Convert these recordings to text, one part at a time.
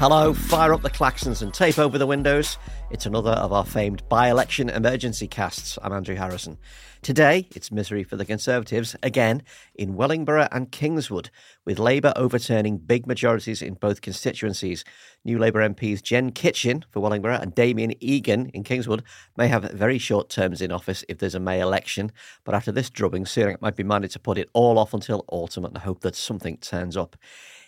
Hello, fire up the claxons and tape over the windows. It's another of our famed by election emergency casts. I'm Andrew Harrison. Today, it's misery for the Conservatives, again, in Wellingborough and Kingswood, with Labour overturning big majorities in both constituencies. New Labour MPs Gen Kitchen for Wellingborough and Damien Egan in Kingswood may have very short terms in office if there's a May election, but after this drubbing, Sunak might be minded to put it all off until autumn and hope that something turns up.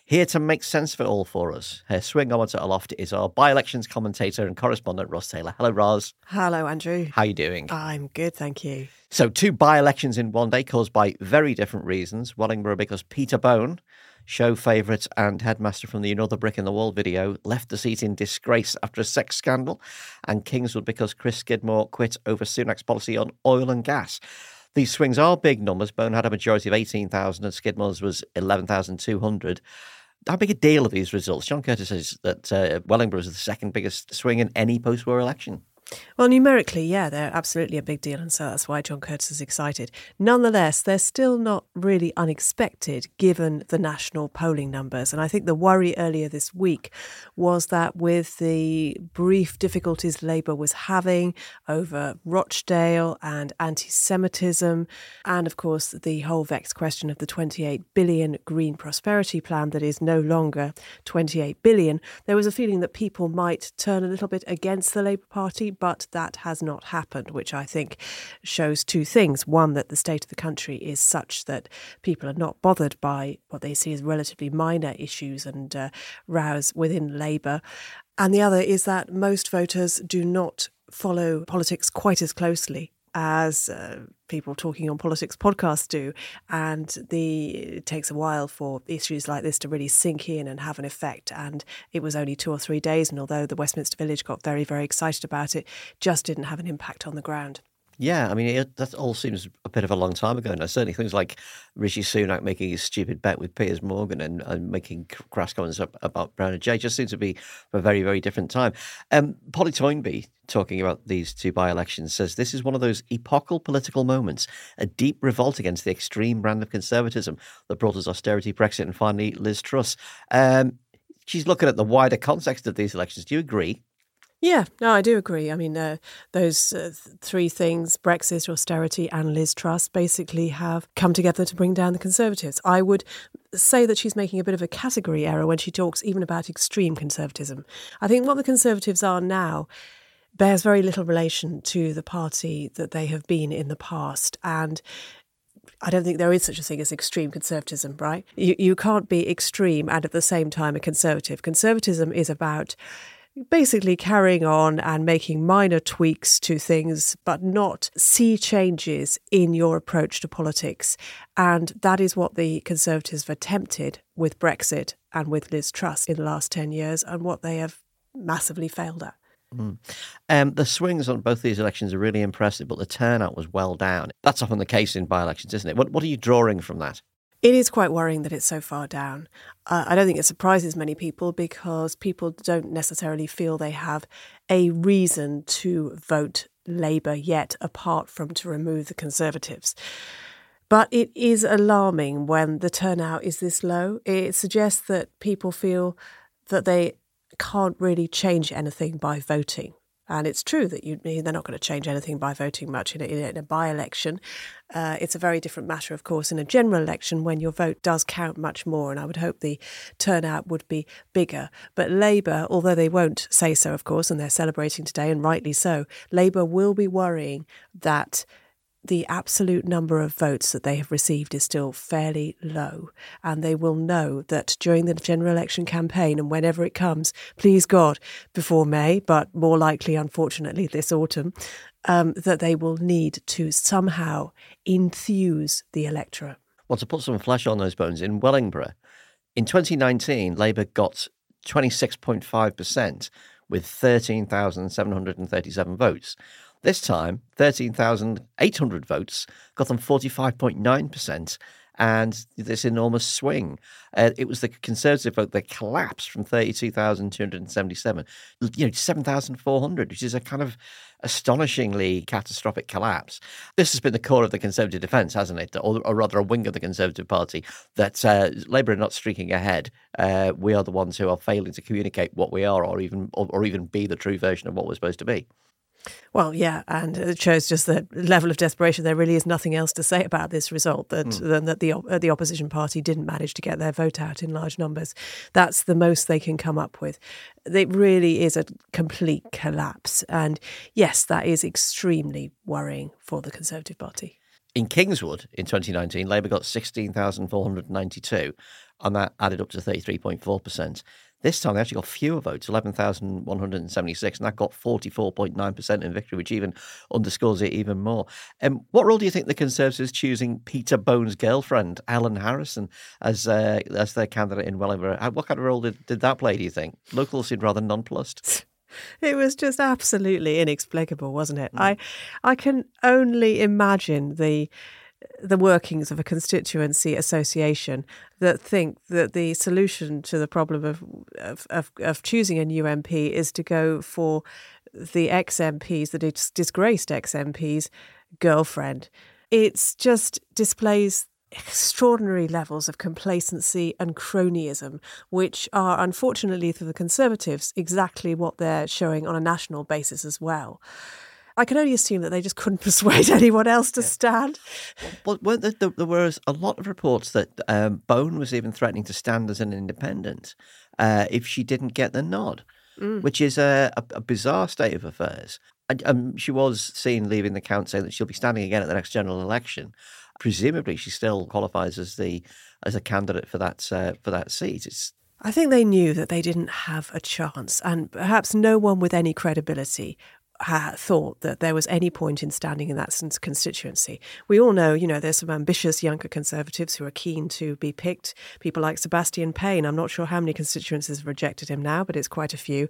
Here to make sense of it all for us, her to aloft is our by-elections commentator and correspondent Ros Taylor. Hello, Ros. Hello, Andrew. How are you doing? I'm good, thank you. So, two by-elections in one day caused by very different reasons. Wellingborough because Peter Bone, show favourite and headmaster from the Another Brick in the Wall video, left the seat in disgrace after a sex scandal, and Kingswood because Chris Skidmore quit over Sunak's policy on oil and gas. These swings are big numbers. Bone had a majority of 18,000 and Skidmore's was 11,200 how big a deal are these results? John Curtice says that uh, Wellingborough is the second biggest swing in any post war election. Well, numerically, yeah, they're absolutely a big deal, and so that's why John Curtice is excited. Nonetheless, they're still not really unexpected given the national polling numbers. And I think the worry earlier this week was that with the brief difficulties Labour was having over Rochdale and anti Semitism, and of course the whole vexed question of the 28 billion green prosperity plan that is no longer 28 billion, there was a feeling that people might turn a little bit against the Labour Party but that has not happened, which I think shows two things. One, that the state of the country is such that people are not bothered by what they see as relatively minor issues and uh, rows within Labour. And the other is that most voters do not follow politics quite as closely as uh, people talking on politics podcasts do, and the it takes a while for issues like this to really sink in and have an effect. And it was only two or three days, and although the Westminster Village got very very excited about it, just didn't have an impact on the ground. Yeah, I mean, it, that all seems a bit of a long time ago now. Certainly things like Rishi Sunak making his stupid bet with Piers Morgan and, and making crass comments about Brianna Ghey just seems to be a very, very different time. Um, Polly Toynbee, talking about these two by-elections, says this is one of those epochal political moments, a deep revolt against the extreme brand of conservatism that brought us austerity, Brexit, and finally Liz Truss. Um, she's looking at the wider context of these elections. Do you agree? Yeah, no, I do agree. I mean, uh, those uh, three things Brexit, austerity, and Liz Truss basically have come together to bring down the Conservatives. I would say that she's making a bit of a category error when she talks even about extreme conservatism. I think what the Conservatives are now bears very little relation to the party that they have been in the past. And I don't think there is such a thing as extreme conservatism, right? You, you can't be extreme and at the same time a conservative. Conservatism is about basically carrying on and making minor tweaks to things, but not see changes in your approach to politics. And that is what the Conservatives have attempted with Brexit and with Liz Truss in the last 10 years, and what they have massively failed at. Mm. Um, the swings on both these elections are really impressive, but the turnout was well down. That's often the case in by elections, isn't it? What, what are you drawing from that? It is quite worrying that it's so far down. Uh, I don't think it surprises many people because people don't necessarily feel they have a reason to vote Labour yet, apart from to remove the Conservatives. But it is alarming when the turnout is this low. It suggests that people feel that they can't really change anything by voting. And it's true that you, they're not going to change anything by voting much in a, in a by election. Uh, it's a very different matter, of course, in a general election when your vote does count much more. And I would hope the turnout would be bigger. But Labour, although they won't say so, of course, and they're celebrating today, and rightly so, Labour will be worrying that the absolute number of votes that they have received is still fairly low. And they will know that during the general election campaign and whenever it comes, please God, before May, but more likely, unfortunately, this autumn, um, that they will need to somehow enthuse the electorate. Well, to put some flesh on those bones, in Wellingborough, in 2019, Labour got 26.5% with 13,737 votes. This time, 13,800 votes got them 45.9%, and this enormous swing. Uh, it was the Conservative vote that collapsed from 32,277, you know, 7,400, which is a kind of astonishingly catastrophic collapse. This has been the core of the Conservative defence, hasn't it? Or, or, rather, a wing of the Conservative Party that uh, Labour are not streaking ahead. Uh, we are the ones who are failing to communicate what we are, or even or, or even be the true version of what we're supposed to be. Well, yeah, and it shows just the level of desperation. There really is nothing else to say about this result that mm. than that the uh, the opposition party didn't manage to get their vote out in large numbers. That's the most they can come up with. It really is a complete collapse, and yes, that is extremely worrying for the Conservative Party. In Kingswood in 2019, Labour got 16,492, and that added up to 33.4%. This time they actually got fewer votes, 11,176, and that got 44.9% in victory, which even underscores it even more. Um, what role do you think the Conservatives choosing Peter Bone's girlfriend, Helen Harrison, as uh, as their candidate in Wellingborough? What kind of role did, did that play, do you think? Locals seemed rather nonplussed. It was just absolutely inexplicable, wasn't it? Mm. I I can only imagine the the workings of a constituency association that think that the solution to the problem of, of, of, of choosing a new MP is to go for the ex MPs, the dis- disgraced ex MPs' girlfriend. It's just displays extraordinary levels of complacency and cronyism, which are unfortunately for the Conservatives exactly what they're showing on a national basis as well. I can only assume that they just couldn't persuade anyone else to stand. Well, well there, there, was a lot of reports that um, Bone was even threatening to stand as an independent uh, if she didn't get the nod, mm. which is a, a, a, bizarre state of affairs. And, um, she was seen leaving the count saying that she'll be standing again at the next general election. Presumably, she still qualifies as the as a candidate for that uh, for that seat. It's I think they knew that they didn't have a chance, and perhaps no one with any credibility thought that there was any point in standing in that constituency. We all know, you know, there's some ambitious younger conservatives who are keen to be picked. People like Sebastian Payne. I'm not sure how many constituencies have rejected him now, but it's quite a few.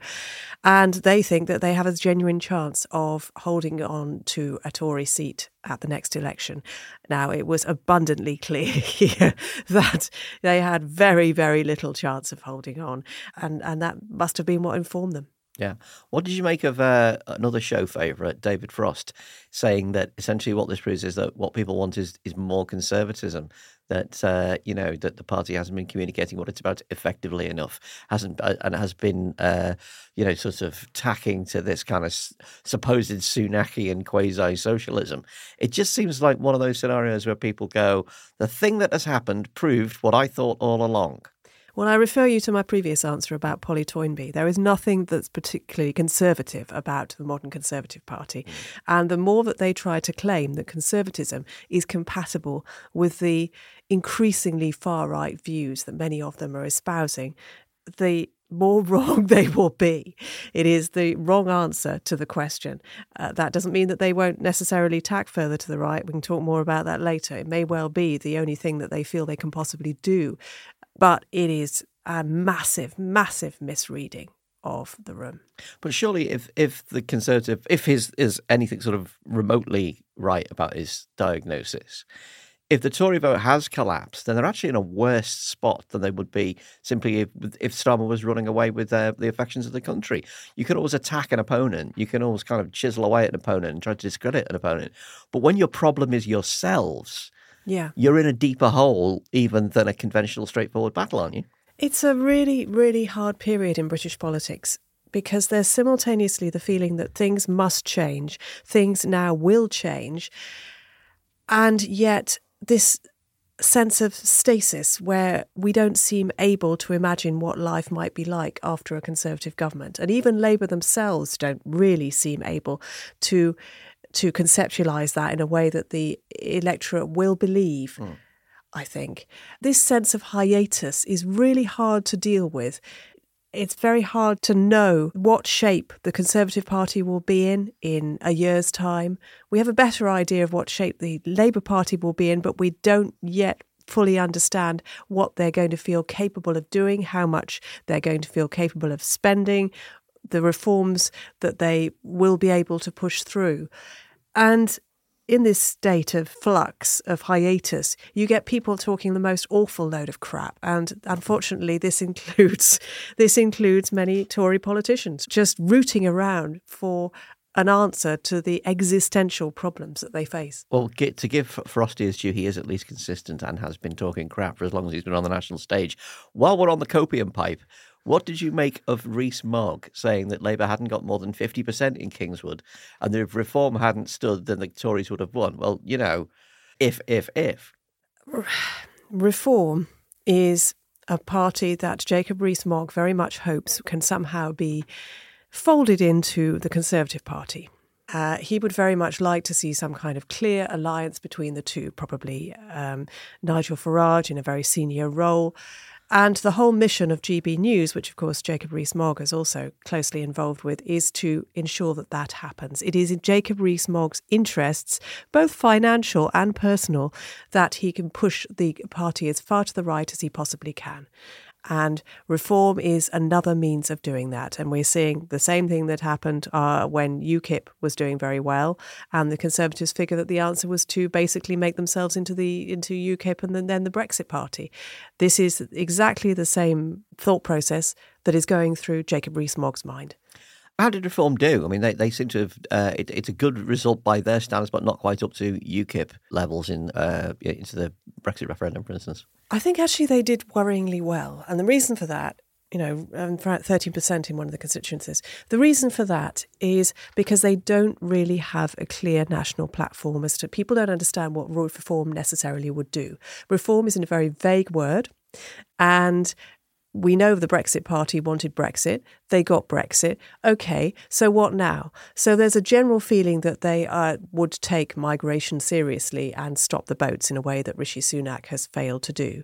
And they think that they have a genuine chance of holding on to a Tory seat at the next election. Now, it was abundantly clear here that they had very, very little chance of holding on. And, and that must have been what informed them. Yeah. What did you make of uh, another show favourite, David Frost, saying that essentially what this proves is that what people want is, is more conservatism, that, uh, you know, that the party hasn't been communicating what it's about effectively enough, hasn't, uh, and has been, uh, you know, sort of tacking to this kind of supposed Sunakian quasi socialism. It just seems like one of those scenarios where people go, the thing that has happened proved what I thought all along. Well, I refer you to my previous answer about Polly Toynbee. There is nothing that's particularly conservative about the modern Conservative Party. Mm. And the more that they try to claim that conservatism is compatible with the increasingly far right views that many of them are espousing, the more wrong they will be. It is the wrong answer to the question. Uh, that doesn't mean that they won't necessarily tack further to the right. We can talk more about that later. It may well be the only thing that they feel they can possibly do but it is a massive, massive misreading of the room. But surely, if if the conservative, if his is anything sort of remotely right about his diagnosis, if the Tory vote has collapsed, then they're actually in a worse spot than they would be simply if, if Starmer was running away with uh, the affections of the country. You can always attack an opponent. You can always kind of chisel away at an opponent and try to discredit an opponent. But when your problem is yourselves, yeah. You're in a deeper hole even than a conventional, straightforward battle, aren't you? It's a really, really hard period in British politics because there's simultaneously the feeling that things must change, things now will change, and yet this sense of stasis where we don't seem able to imagine what life might be like after a Conservative government. And even Labour themselves don't really seem able to to conceptualize that in a way that the electorate will believe. Mm. I think this sense of hiatus is really hard to deal with it's very hard to know what shape the Conservative Party will be in in a year's time. We have a better idea of what shape the Labour Party will be in, but we don't yet fully understand what they're going to feel capable of doing, how much they're going to feel capable of spending, the reforms that they will be able to push through. And in this state of flux, of hiatus, you get people talking the most awful load of crap. And unfortunately, this includes this includes many Tory politicians just rooting around for an answer to the existential problems that they face. Well, to give Frosty his due, he is at least consistent and has been talking crap for as long as he's been on the national stage. While we're on the copium pipe, what did you make of Rees-Mogg saying that Labour hadn't got more than 50% in Kingswood and that if reform hadn't stood, then the Tories would have won? Well, you know, if, if, if. Reform is a party that Jacob Rees-Mogg very much hopes can somehow be folded into the Conservative Party. Uh, he would very much like to see some kind of clear alliance between the two, probably um, Nigel Farage in a very senior role, and the whole mission of GB News, which of course Jacob Rees-Mogg is also closely involved with, is to ensure that that happens. It is in Jacob Rees-Mogg's interests, both financial and personal, that he can push the party as far to the right as he possibly can. And reform is another means of doing that. And we're seeing the same thing that happened uh, when UKIP was doing very well, and the Conservatives figured that the answer was to basically make themselves into the into UKIP and then, then the Brexit Party. This is exactly the same thought process that is going through Jacob Rees-Mogg's mind. How did reform do? I mean, they, they seem to have. Uh, it, it's a good result by their standards, but not quite up to UKIP levels in uh, into the Brexit referendum, for instance. I think actually they did worryingly well. And the reason for that, you know, 13% in one of the constituencies, the reason for that is because they don't really have a clear national platform as to people don't understand what reform necessarily would do. Reform is a very vague word. And we know the Brexit Party wanted Brexit. They got Brexit. Okay, so what now? So there's a general feeling that they uh, would take migration seriously and stop the boats in a way that Rishi Sunak has failed to do.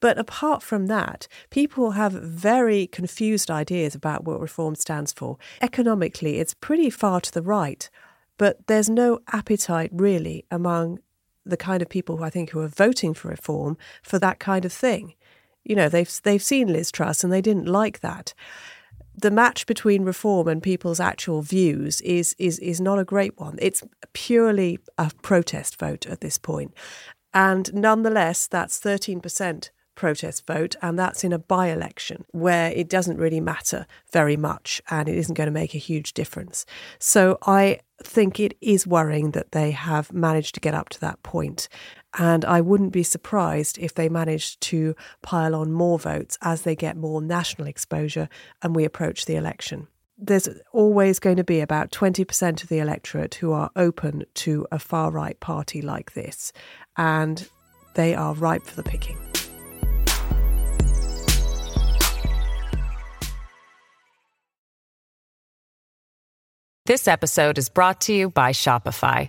But apart from that, people have very confused ideas about what reform stands for. Economically, it's pretty far to the right, but there's no appetite really among the kind of people who I think who are voting for reform for that kind of thing. You know, they've they've seen Liz Truss and they didn't like that. The match between reform and people's actual views is is is not a great one. It's purely a protest vote at this point. And nonetheless, that's 13% protest vote, and that's in a by election where it doesn't really matter very much and it isn't going to make a huge difference. So I think it is worrying that they have managed to get up to that point. And I wouldn't be surprised if they managed to pile on more votes as they get more national exposure and we approach the election. There's always going to be about 20% of the electorate who are open to a far right party like this, and they are ripe for the picking. This episode is brought to you by Shopify.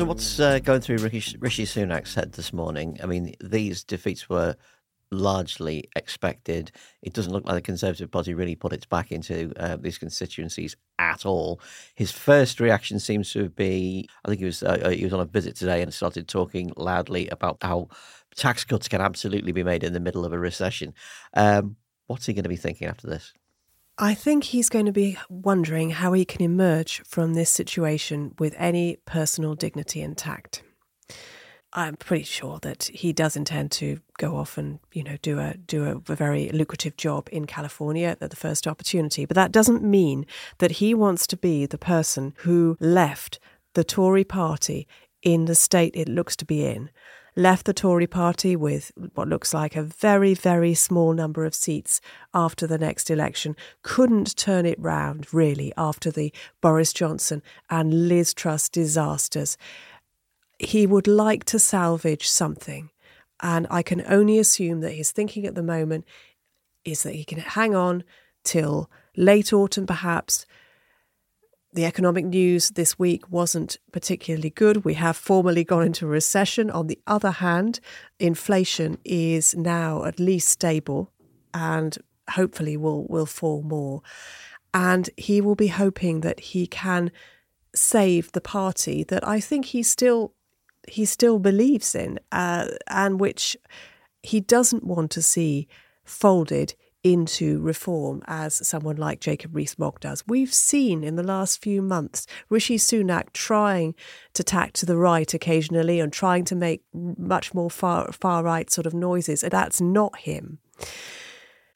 So, what's uh, going through Rishi, Rishi Sunak's head this morning? I mean, these defeats were largely expected. It doesn't look like the Conservative Party really put its back into uh, these constituencies at all. His first reaction seems to be, I think he was uh, uh, he was on a visit today and started talking loudly about how tax cuts can absolutely be made in the middle of a recession. Um, what's he going to be thinking after this? I think he's going to be wondering how he can emerge from this situation with any personal dignity intact. I'm pretty sure that he does intend to go off and you know do a do a, a, very lucrative job in California at the first opportunity. But that doesn't mean that he wants to be the person who left the Tory party in the state it looks to be in. Left the Tory party with what looks like a very, very small number of seats after the next election. Couldn't turn it round, really, after the Boris Johnson and Liz Truss disasters he would like to salvage something. And I can only assume that his thinking at the moment is that he can hang on till late autumn, perhaps. The economic news this week wasn't particularly good. We have formally gone into recession. On the other hand, inflation is now at least stable and hopefully will, will fall more. And he will be hoping that he can save the party that I think he still he still believes in uh, and which he doesn't want to see folded into reform as someone like Jacob Rees-Mogg does. We've seen in the last few months Rishi Sunak trying to tack to the right occasionally and trying to make much more far far right sort of noises. That's not him.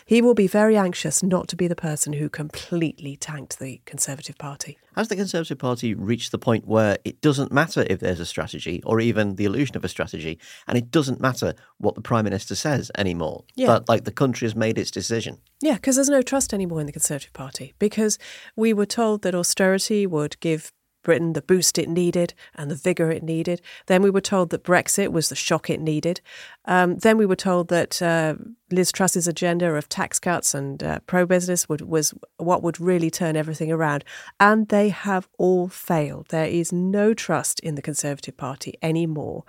He will be very anxious not to be the person who completely tanked the Conservative Party. Has the Conservative Party reached the point where it doesn't matter if there's a strategy or even the illusion of a strategy, and it doesn't matter what the Prime Minister says anymore? Yeah. But like the country has made its decision. Yeah, because there's no trust anymore in the Conservative Party. Because we were told that austerity would give Britain the boost it needed and the vigour it needed. Then we were told that Brexit was the shock it needed. Um, then we were told that uh, Liz Truss's agenda of tax cuts and uh, pro business was what would really turn everything around. And they have all failed. There is no trust in the Conservative Party anymore.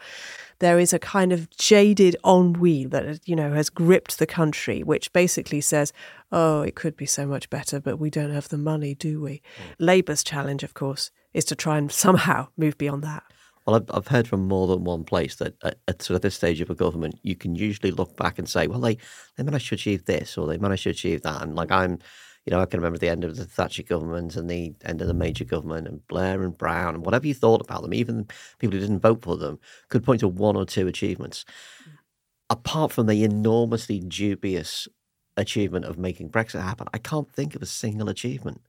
There is a kind of jaded ennui that you know has gripped the country, which basically says, "Oh, it could be so much better, but we don't have the money, do we?" Mm. Labour's challenge, of course, is to try and somehow move beyond that. Well, I've, I've heard from more than one place that at, at, sort of this stage of a government, you can usually look back and say, well, they, they managed to achieve this or they managed to achieve that. And like I'm, you know, I can remember the end of the Thatcher government and the end of the Major government and Blair and Brown and whatever you thought about them, even people who didn't vote for them could point to one or two achievements. Apart from the enormously dubious achievement of making Brexit happen, I can't think of a single achievement.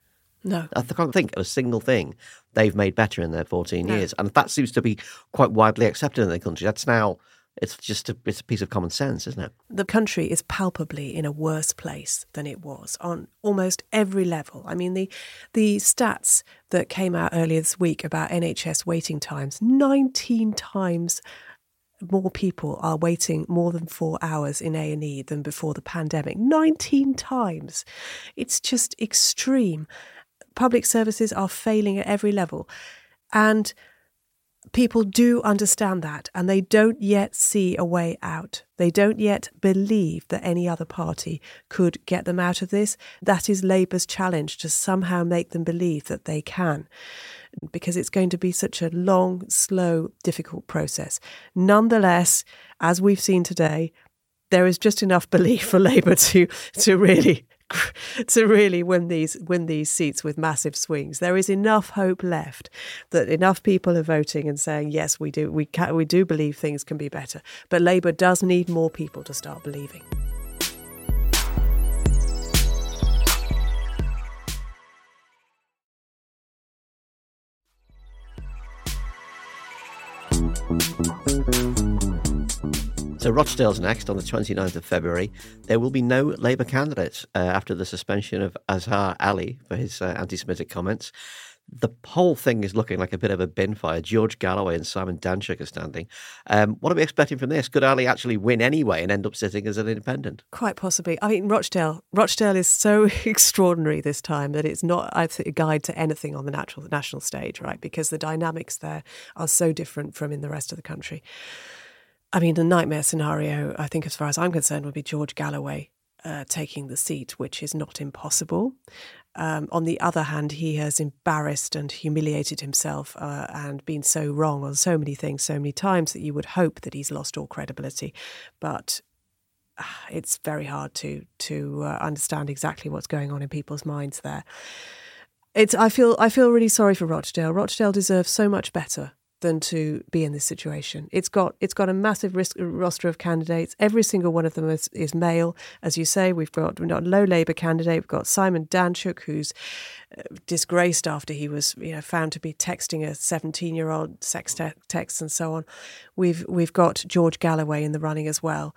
No. I can't think of a single thing they've made better in their 14 no. years. And that seems to be quite widely accepted in the country. That's now, it's just a, it's a piece of common sense, isn't it? The country is palpably in a worse place than it was on almost every level. I mean, the, the stats that came out earlier this week about NHS waiting times 19 times more people are waiting more than four hours in A&E than before the pandemic. 19 times. It's just extreme public services are failing at every level. And people do understand that and they don't yet see a way out. They don't yet believe that any other party could get them out of this. That is Labour's challenge to somehow make them believe that they can. Because it's going to be such a long, slow, difficult process. Nonetheless, as we've seen today, there is just enough belief for Labour to to really to really win these win these seats with massive swings. There is enough hope left that enough people are voting and saying yes, we do we can, we do believe things can be better. But Labour does need more people to start believing. So Rochdale's next on the 29th of February. There will be no Labour candidates uh, after the suspension of Azhar Ali for his uh, anti-Semitic comments. The whole thing is looking like a bit of a bin fire. George Galloway and Simon Danczuk are standing. Um, what are we expecting from this? Could Ali actually win anyway and end up sitting as an independent? Quite possibly. I mean, Rochdale. Rochdale is so extraordinary this time that it's not I think, a guide to anything on the natural national stage, right? Because the dynamics there are so different from in the rest of the country. I mean, the nightmare scenario, I think, as far as I'm concerned, would be George Galloway uh, taking the seat, which is not impossible. Um, on the other hand, he has embarrassed and humiliated himself uh, and been so wrong on so many things so many times that you would hope that he's lost all credibility. But uh, it's very hard to to uh, understand exactly what's going on in people's minds there. It's I feel I feel really sorry for Rochdale. Rochdale deserves so much better than to be in this situation. It's got it's got a massive risk, roster of candidates. Every single one of them is, is male, as you say. We've got, we've got a low Labour candidate. We've got Simon Danczuk, who's uh, disgraced after he was you know found to be texting a 17 year old sex te- texts and so on. We've we've got George Galloway in the running as well.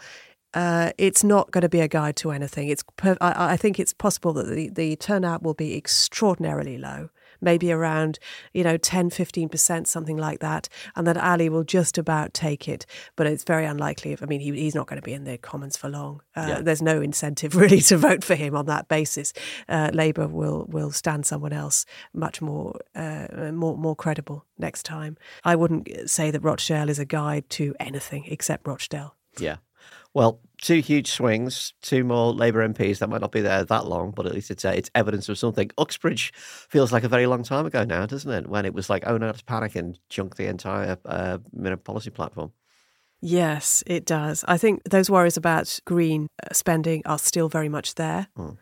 Uh, it's not going to be a guide to anything. It's per- I, I, think it's possible that the, the turnout will be extraordinarily low maybe around, you know, 10, 15%, something like that. And that Ali will just about take it. But it's very unlikely. If, I mean, he, he's not going to be in the Commons for long. Uh, yeah. There's no incentive really to vote for him on that basis. Uh, Labour will, will stand someone else much more, uh, more, more credible next time. I wouldn't say that Rochdale is a guide to anything except Rochdale. Yeah. Well, two huge swings, two more Labour MPs that might not be there that long, but at least it's uh, it's evidence of something. Uxbridge feels like a very long time ago now, doesn't it? When it was like, oh no, let's panic and junk the entire uh, policy platform. Yes, it does. I think those worries about green uh, spending are still very much there. Mm.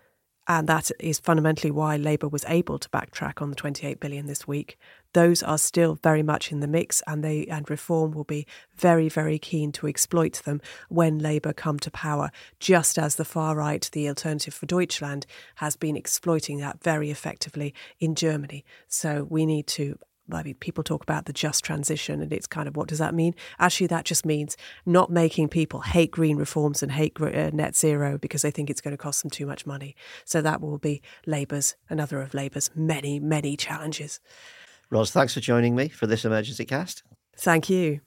And that is fundamentally why Labour was able to backtrack on the 28 billion this week. Those are still very much in the mix, and they and Reform will be very, very keen to exploit them when Labour come to power, just as the far right, the Alternative for Deutschland, has been exploiting that very effectively in Germany. So we need to I mean, people talk about the just transition, and it's kind of what does that mean? Actually, that just means not making people hate green reforms and hate uh, net zero because they think it's going to cost them too much money. So that will be Labour's, another of Labour's many, many challenges. Ros, thanks for joining me for this emergency cast. Thank you.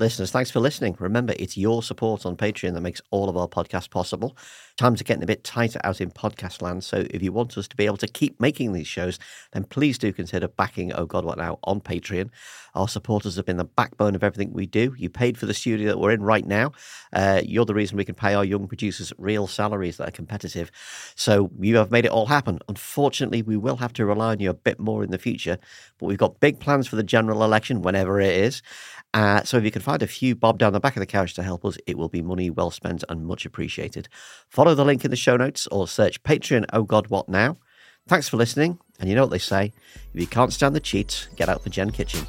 Listeners, thanks for listening. Remember, it's your support on Patreon that makes all of our podcasts possible. Times are getting a bit tighter out in podcast land, so if you want us to be able to keep making these shows, then please do consider backing Oh God What Now on Patreon. Our supporters have been the backbone of everything we do. You paid for the studio that we're in right now. Uh, you're the reason we can pay our young producers real salaries that are competitive. So you have made it all happen. Unfortunately, we will have to rely on you a bit more in the future, but we've got big plans for the general election, whenever it is. Uh, so if you can find a few bob down the back of the couch to help us, it will be money well spent and much appreciated. Follow the link in the show notes or search Patreon Oh God What Now. Thanks for listening. And you know what they say if you can't stand the cheats, get out the Gen Kitchen.